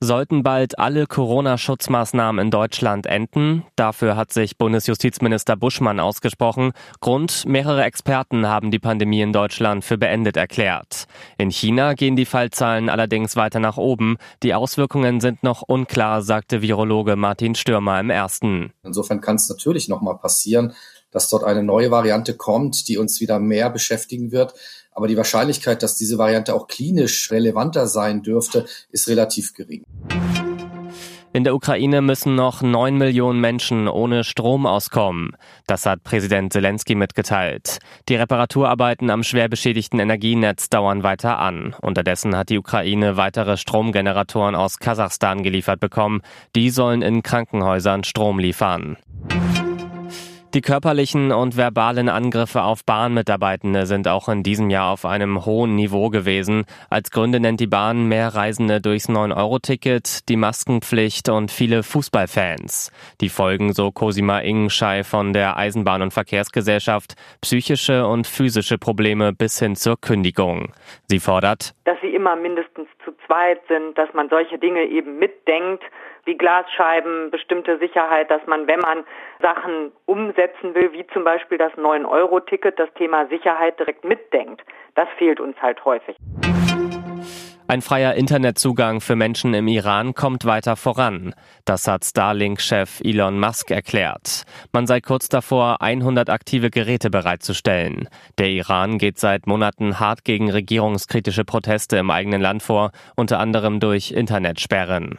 Sollten bald alle Corona-Schutzmaßnahmen in Deutschland enden? Dafür hat sich Bundesjustizminister Buschmann ausgesprochen. Grund, mehrere Experten haben die Pandemie in Deutschland für beendet erklärt. In China gehen die Fallzahlen allerdings weiter nach oben. Die Auswirkungen sind noch unklar, sagte Virologe Martin Stürmer im ersten. Insofern kann es natürlich noch mal passieren, dass dort eine neue Variante kommt, die uns wieder mehr beschäftigen wird. Aber die Wahrscheinlichkeit, dass diese Variante auch klinisch relevanter sein dürfte, ist relativ gering. In der Ukraine müssen noch neun Millionen Menschen ohne Strom auskommen. Das hat Präsident Zelensky mitgeteilt. Die Reparaturarbeiten am schwer beschädigten Energienetz dauern weiter an. Unterdessen hat die Ukraine weitere Stromgeneratoren aus Kasachstan geliefert bekommen. Die sollen in Krankenhäusern Strom liefern. Die körperlichen und verbalen Angriffe auf Bahnmitarbeitende sind auch in diesem Jahr auf einem hohen Niveau gewesen. Als Gründe nennt die Bahn mehr Reisende durchs 9-Euro-Ticket, die Maskenpflicht und viele Fußballfans. Die Folgen, so Cosima Ingenschei von der Eisenbahn- und Verkehrsgesellschaft, psychische und physische Probleme bis hin zur Kündigung. Sie fordert, dass sie immer mindestens zu zweit sind, dass man solche Dinge eben mitdenkt, wie Glasscheiben, bestimmte Sicherheit, dass man, wenn man Sachen umsetzen will, wie zum Beispiel das 9-Euro-Ticket, das Thema Sicherheit direkt mitdenkt. Das fehlt uns halt häufig. Ein freier Internetzugang für Menschen im Iran kommt weiter voran. Das hat Starlink-Chef Elon Musk erklärt. Man sei kurz davor, 100 aktive Geräte bereitzustellen. Der Iran geht seit Monaten hart gegen regierungskritische Proteste im eigenen Land vor, unter anderem durch Internetsperren.